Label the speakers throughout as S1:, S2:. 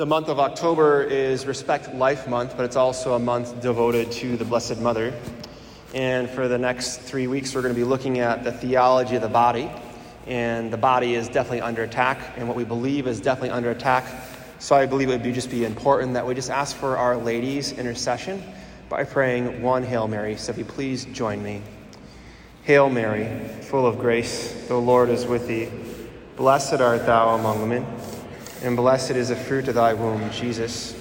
S1: The month of October is Respect Life Month, but it's also a month devoted to the Blessed Mother. And for the next three weeks, we're going to be looking at the theology of the body. And the body is definitely under attack, and what we believe is definitely under attack. So I believe it would be just be important that we just ask for Our Lady's intercession by praying one Hail Mary. So if you please join me. Hail Mary, full of grace, the Lord is with thee. Blessed art thou among women and blessed is the fruit of thy womb, Jesus.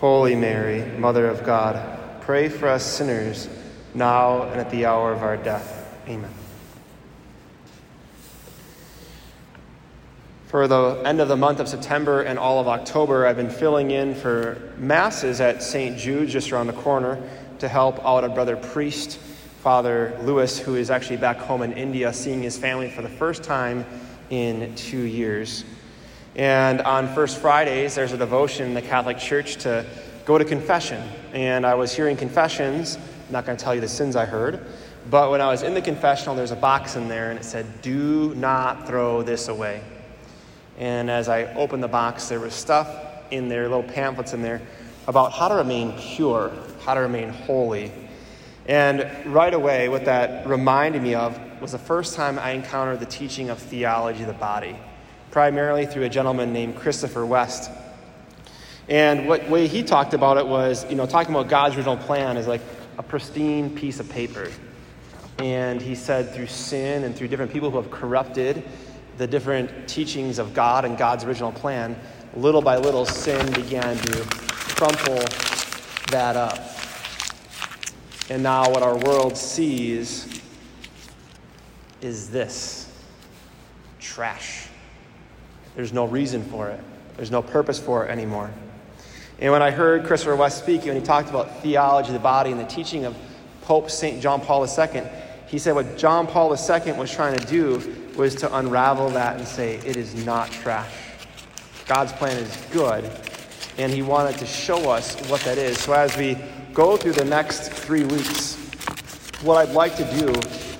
S1: Holy Mary, Mother of God, pray for us sinners, now and at the hour of our death. Amen. For the end of the month of September and all of October, I've been filling in for masses at St. Jude, just around the corner, to help out a brother priest, Father Lewis, who is actually back home in India, seeing his family for the first time in two years. And on First Fridays, there's a devotion in the Catholic Church to go to confession. And I was hearing confessions. I'm not going to tell you the sins I heard. But when I was in the confessional, there's a box in there and it said, Do not throw this away. And as I opened the box, there was stuff in there, little pamphlets in there, about how to remain pure, how to remain holy. And right away, what that reminded me of was the first time I encountered the teaching of theology of the body primarily through a gentleman named Christopher West. And what way he talked about it was, you know, talking about God's original plan is like a pristine piece of paper. And he said through sin and through different people who have corrupted the different teachings of God and God's original plan, little by little sin began to crumple that up. And now what our world sees is this trash. There's no reason for it, there's no purpose for it anymore. And when I heard Christopher West speak, when he talked about theology of the body and the teaching of Pope St. John Paul II, he said what John Paul II was trying to do was to unravel that and say, it is not trash. God's plan is good, and he wanted to show us what that is. So as we go through the next three weeks, what I'd like to do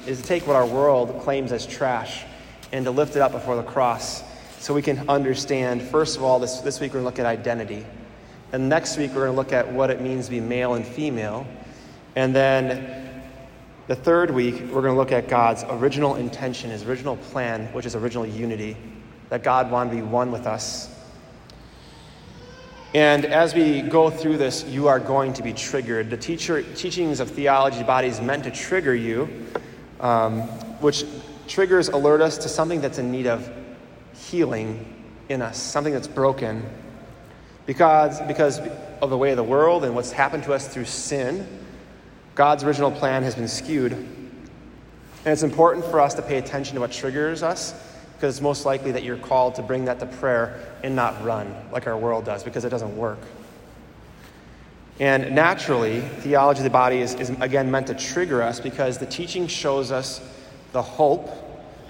S1: is to take what our world claims as trash and to lift it up before the cross so we can understand, first of all, this, this week we're going to look at identity. And next week we're going to look at what it means to be male and female. And then the third week we're going to look at God's original intention, his original plan, which is original unity, that God wanted to be one with us. And as we go through this, you are going to be triggered. The teacher, teachings of theology body is meant to trigger you, um, which triggers alert us to something that's in need of healing in us, something that's broken. Because, because of the way of the world and what's happened to us through sin, God's original plan has been skewed. And it's important for us to pay attention to what triggers us, because it's most likely that you're called to bring that to prayer and not run like our world does, because it doesn't work. And naturally, theology of the body is, is again meant to trigger us because the teaching shows us the hope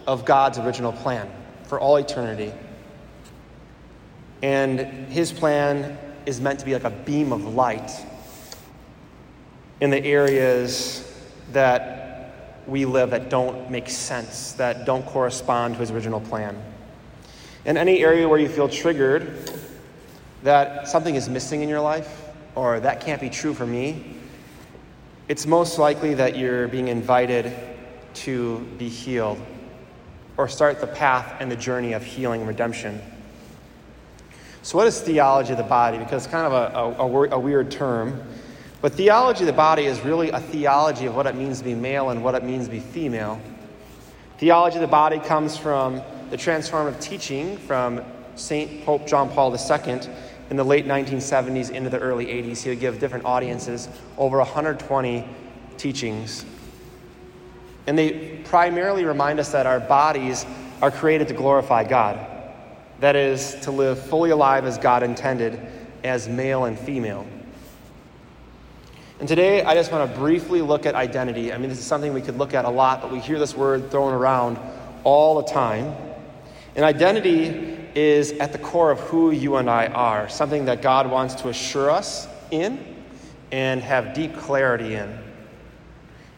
S1: of God's original plan for all eternity. And his plan is meant to be like a beam of light in the areas that we live that don't make sense, that don't correspond to his original plan. In any area where you feel triggered that something is missing in your life, or that can't be true for me, it's most likely that you're being invited to be healed or start the path and the journey of healing and redemption. So, what is theology of the body? Because it's kind of a, a, a, weird term. But theology of the body is really a theology of what it means to be male and what it means to be female. Theology of the body comes from the transformative teaching from St. Pope John Paul II in the late 1970s into the early 80s. He would give different audiences over 120 teachings and they primarily remind us that our bodies are created to glorify God. That is, to live fully alive as God intended, as male and female. And today, I just want to briefly look at identity. I mean, this is something we could look at a lot, but we hear this word thrown around all the time. And identity is at the core of who you and I are, something that God wants to assure us in and have deep clarity in.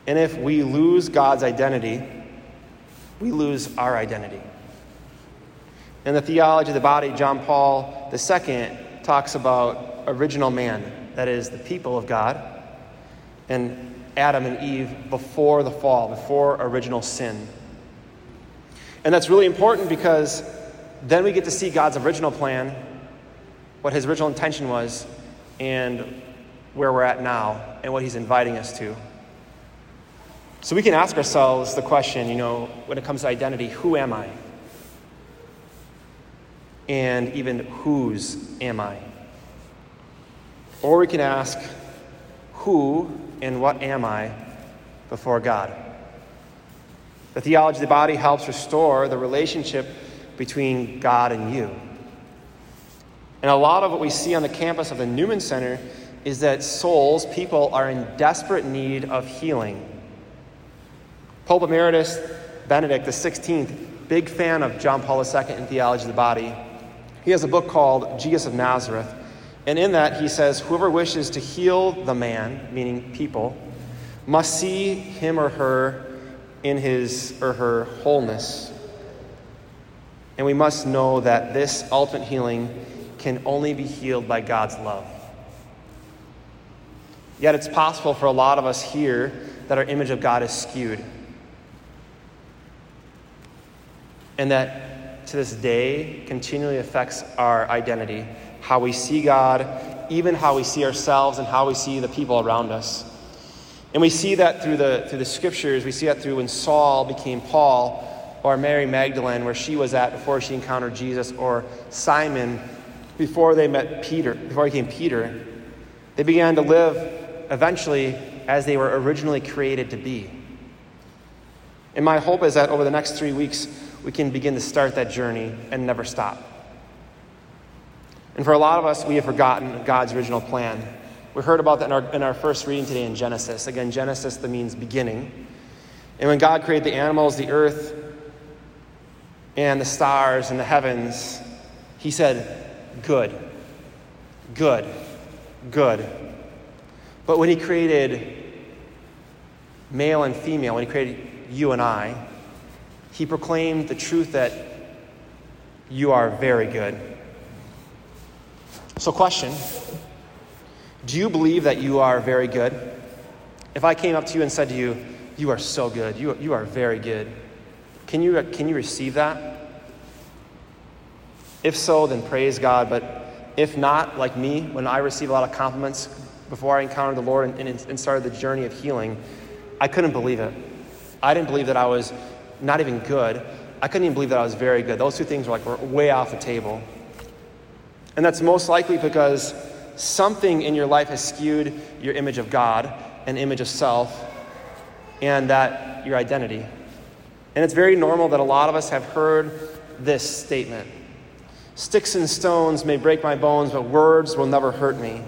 S1: And if we lose God's identity, we lose our identity. In the theology of the body, John Paul II talks about original man, that is, the people of God, and Adam and Eve before the fall, before original sin. And that's really important because then we get to see God's original plan, what his original intention was, and where we're at now, and what he's inviting us to. So we can ask ourselves the question, you know, when it comes to identity who am I? And even whose am I? Or we can ask, who and what am I before God? The theology of the body helps restore the relationship between God and you. And a lot of what we see on the campus of the Newman Center is that souls, people, are in desperate need of healing. Pope Emeritus Benedict XVI, big fan of John Paul II in Theology of the Body, he has a book called Jesus of Nazareth. And in that, he says, Whoever wishes to heal the man, meaning people, must see him or her in his or her wholeness. And we must know that this ultimate healing can only be healed by God's love. Yet it's possible for a lot of us here that our image of God is skewed. And that to this day continually affects our identity, how we see God, even how we see ourselves, and how we see the people around us. And we see that through the, through the scriptures. We see that through when Saul became Paul, or Mary Magdalene, where she was at before she encountered Jesus, or Simon before they met Peter, before he became Peter. They began to live eventually as they were originally created to be. And my hope is that over the next three weeks, we can begin to start that journey and never stop. And for a lot of us, we have forgotten God's original plan. We heard about that in our, in our first reading today in Genesis. Again, Genesis, the means beginning. And when God created the animals, the earth, and the stars and the heavens, He said, Good, good, good. But when He created male and female, when He created you and I, He proclaimed the truth that you are very good. So, question Do you believe that you are very good? If I came up to you and said to you, You are so good, you, you are very good, can you, can you receive that? If so, then praise God. But if not, like me, when I receive a lot of compliments before I encountered the Lord and, and started the journey of healing, I couldn't believe it. I didn't believe that I was not even good. I couldn't even believe that I was very good. Those two things were like were way off the table. And that's most likely because something in your life has skewed your image of God and image of self and that your identity. And it's very normal that a lot of us have heard this statement Sticks and stones may break my bones, but words will never hurt me.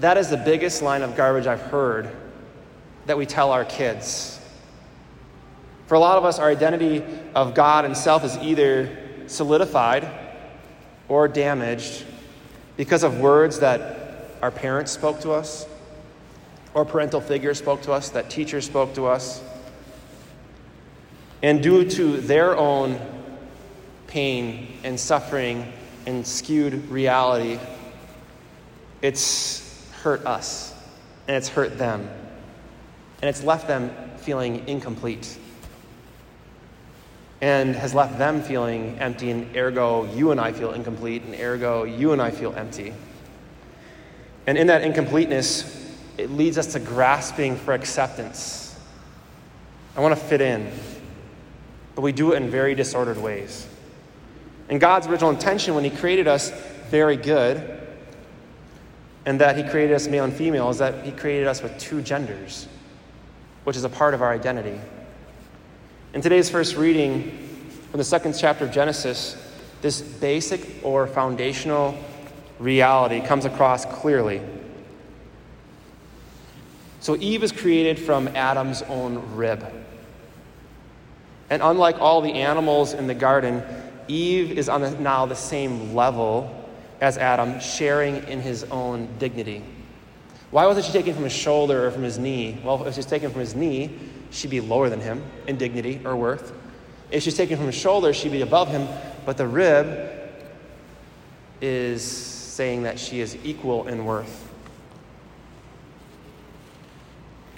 S1: That is the biggest line of garbage I've heard that we tell our kids. For a lot of us, our identity of God and self is either solidified or damaged because of words that our parents spoke to us, or parental figures spoke to us, that teachers spoke to us. And due to their own pain and suffering and skewed reality, it's hurt us and it's hurt them. And it's left them feeling incomplete and has left them feeling empty, and ergo, you and I feel incomplete, and ergo, you and I feel empty. And in that incompleteness, it leads us to grasping for acceptance. I want to fit in, but we do it in very disordered ways. And God's original intention when He created us very good, and that He created us male and female, is that He created us with two genders, which is a part of our identity. In today's first reading from the second chapter of Genesis, this basic or foundational reality comes across clearly. So, Eve is created from Adam's own rib. And unlike all the animals in the garden, Eve is on the, now the same level as Adam, sharing in his own dignity. Why wasn't she taken from his shoulder or from his knee? Well, if she's taken from his knee, she'd be lower than him in dignity or worth. If she's taken from his shoulder, she'd be above him, but the rib is saying that she is equal in worth.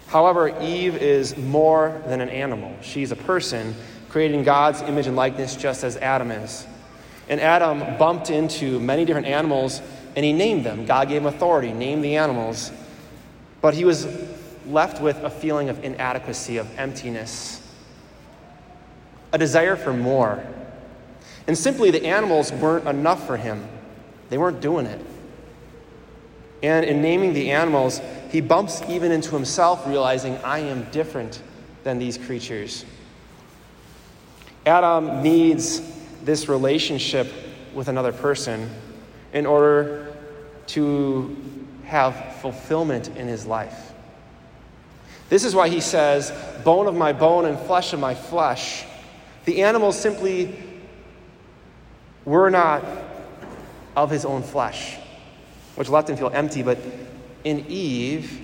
S1: However, Eve is more than an animal. She's a person created in God's image and likeness, just as Adam is. And Adam bumped into many different animals and he named them. God gave him authority, named the animals. But he was left with a feeling of inadequacy, of emptiness, a desire for more. And simply, the animals weren't enough for him, they weren't doing it. And in naming the animals, he bumps even into himself, realizing, I am different than these creatures. Adam needs this relationship with another person in order to have fulfillment in his life. This is why he says, bone of my bone and flesh of my flesh. The animals simply were not of his own flesh, which left him feel empty. But in Eve,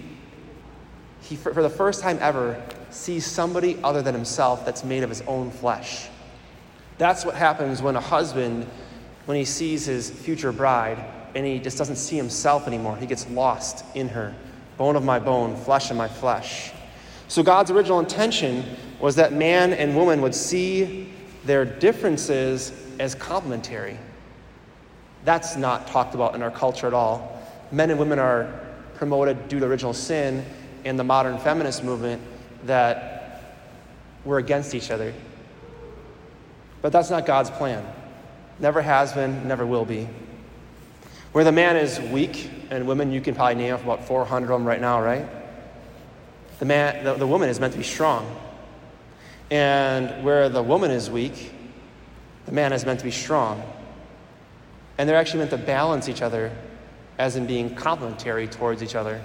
S1: he, for the first time ever, sees somebody other than himself that's made of his own flesh. That's what happens when a husband, when he sees his future bride, and he just doesn't see himself anymore. He gets lost in her. Bone of my bone, flesh of my flesh. So God's original intention was that man and woman would see their differences as complementary. That's not talked about in our culture at all. Men and women are promoted due to original sin and the modern feminist movement that we're against each other. But that's not God's plan. Never has been, never will be. Where the man is weak, and women, you can probably name off about 400 of them right now, right? The, man, the, the woman is meant to be strong. And where the woman is weak, the man is meant to be strong. And they're actually meant to balance each other as in being complementary towards each other.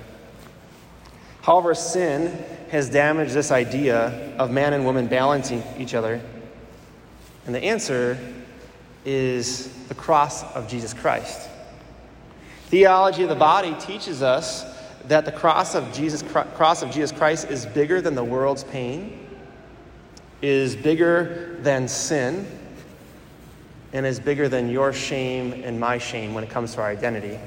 S1: However, sin has damaged this idea of man and woman balancing each other. And the answer is the cross of Jesus Christ. Theology of the body teaches us that the cross of Jesus, cross of Jesus Christ is bigger than the world's pain, is bigger than sin, and is bigger than your shame and my shame when it comes to our identity.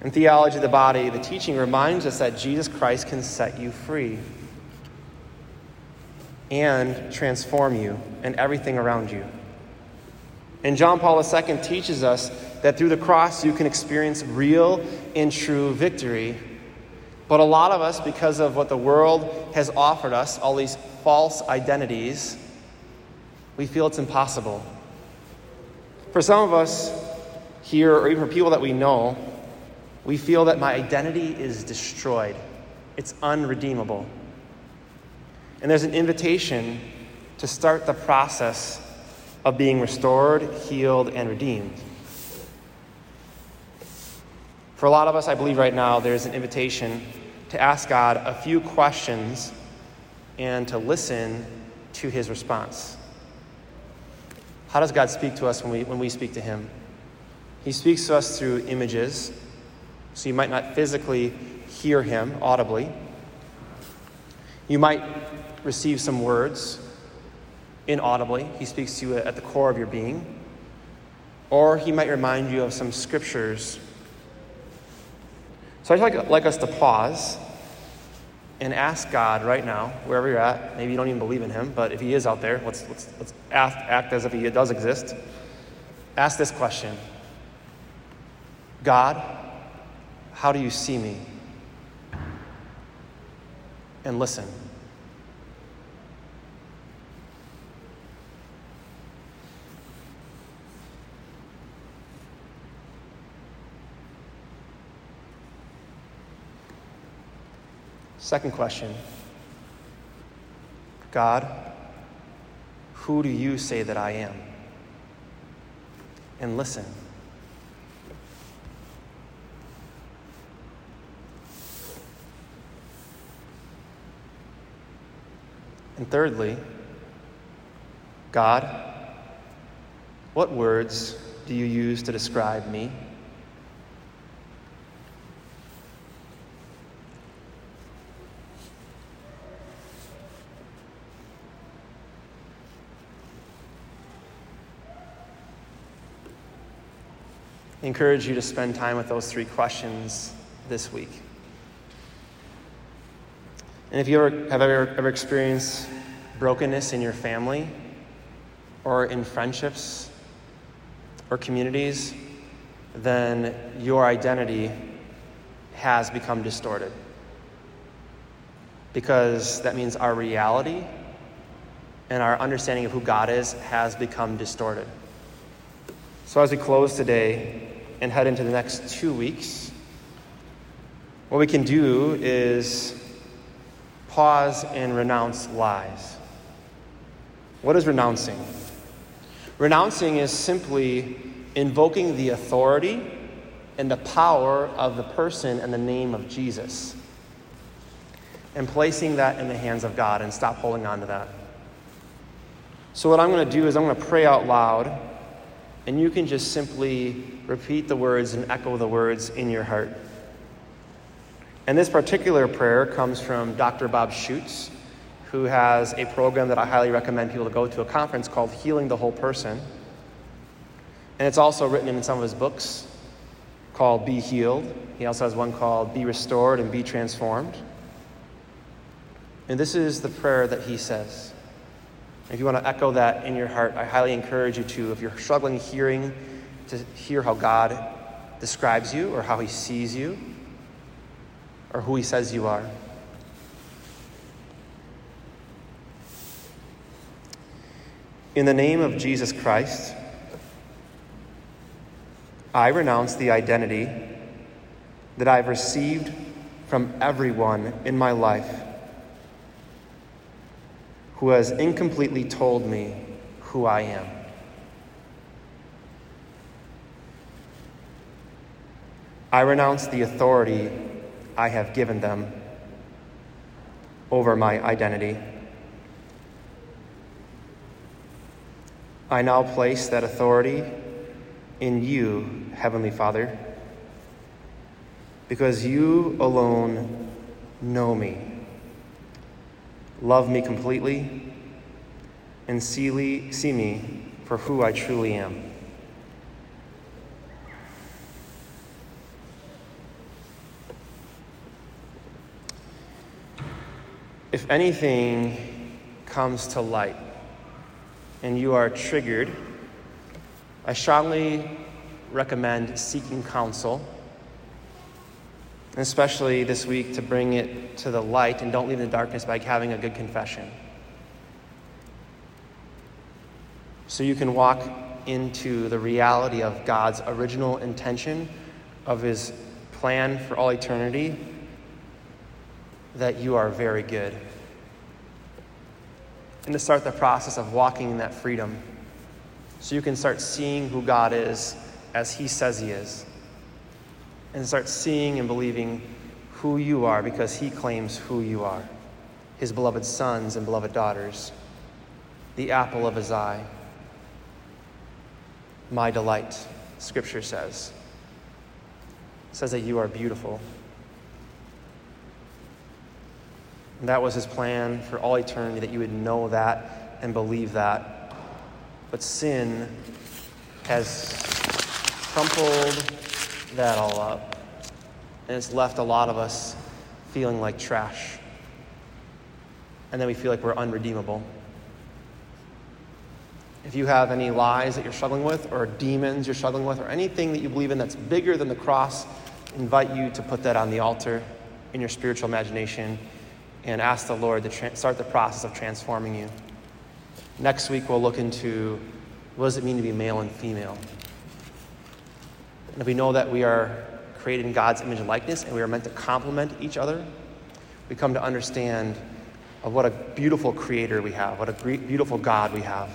S1: In theology of the body, the teaching reminds us that Jesus Christ can set you free and transform you and everything around you. And John Paul II teaches us that through the cross you can experience real and true victory. But a lot of us, because of what the world has offered us, all these false identities, we feel it's impossible. For some of us here, or even for people that we know, we feel that my identity is destroyed, it's unredeemable. And there's an invitation to start the process of being restored, healed, and redeemed. For a lot of us, I believe right now, there's an invitation to ask God a few questions and to listen to his response. How does God speak to us when we, when we speak to him? He speaks to us through images, so you might not physically hear him audibly. You might receive some words inaudibly. He speaks to you at the core of your being. Or he might remind you of some scriptures. So I'd like, like us to pause and ask God right now, wherever you're at. Maybe you don't even believe in him, but if he is out there, let's, let's, let's act, act as if he does exist. Ask this question God, how do you see me? And listen. Second question God, who do you say that I am? And listen. And thirdly, God, what words do you use to describe me? Encourage you to spend time with those three questions this week. And if you ever, have ever, ever experienced brokenness in your family or in friendships or communities, then your identity has become distorted. Because that means our reality and our understanding of who God is has become distorted. So, as we close today and head into the next two weeks, what we can do is pause and renounce lies. What is renouncing? Renouncing is simply invoking the authority and the power of the person and the name of Jesus and placing that in the hands of God and stop holding on to that. So, what I'm going to do is I'm going to pray out loud, and you can just simply repeat the words and echo the words in your heart. And this particular prayer comes from Dr. Bob Schuchts, who has a program that I highly recommend people to go to a conference called Healing the Whole Person. And it's also written in some of his books called Be Healed. He also has one called Be Restored and Be Transformed. And this is the prayer that he says. If you want to echo that in your heart, I highly encourage you to. If you're struggling hearing, to hear how God describes you or how he sees you or who he says you are. In the name of Jesus Christ, I renounce the identity that I've received from everyone in my life who has incompletely told me who I am. I renounce the authority I have given them over my identity. I now place that authority in you, Heavenly Father, because you alone know me love me completely, and see, me for who I truly am. If anything comes to light and you are triggered, I strongly recommend seeking counsel especially this week to bring it to the light and don't leave in the darkness by having a good confession. So you can walk into the reality of God's original intention, of His plan for all eternity, that you are very good. And to start the process of walking in that freedom so you can start seeing who God is as He says He is and start seeing and believing who you are because He claims who you are His beloved sons and beloved daughters, the apple of His eye, my delight, Scripture says. It says that you are beautiful. And that was his plan for all eternity, that you would know that and believe that. But sin has crumpled that all up. And it's left a lot of us feeling like trash. And then we feel like we're unredeemable. If you have any lies that you're struggling with, or demons you're struggling with, or anything that you believe in that's bigger than the cross, invite you to put that on the altar in your spiritual imagination and ask the Lord to tra- start the process of transforming you. Next week, we'll look into what does it mean to be male and female. And if we know that we are created in God's image and likeness and we are meant to complement each other, we come to understand of what a beautiful creator we have, what a beautiful God we have.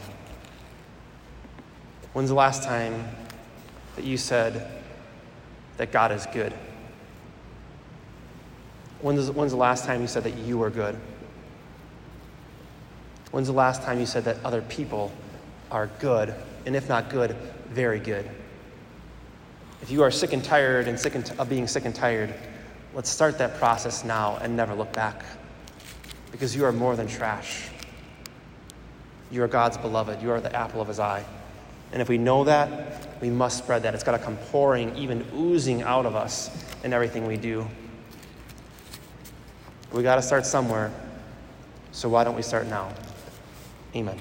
S1: When's the last time that you said that God is good? When's, when's the last time you said that you are good? When's the last time you said that other people are good, and if not good, very good? If you are sick and tired and sick and t- of being sick and tired, let's start that process now and never look back. Because you are more than trash. You are God's beloved. You are the apple of his eye. And if we know that, we must spread that. It's got to come pouring, even oozing out of us in everything we do. We got to start somewhere. So why don't we start now? Amen.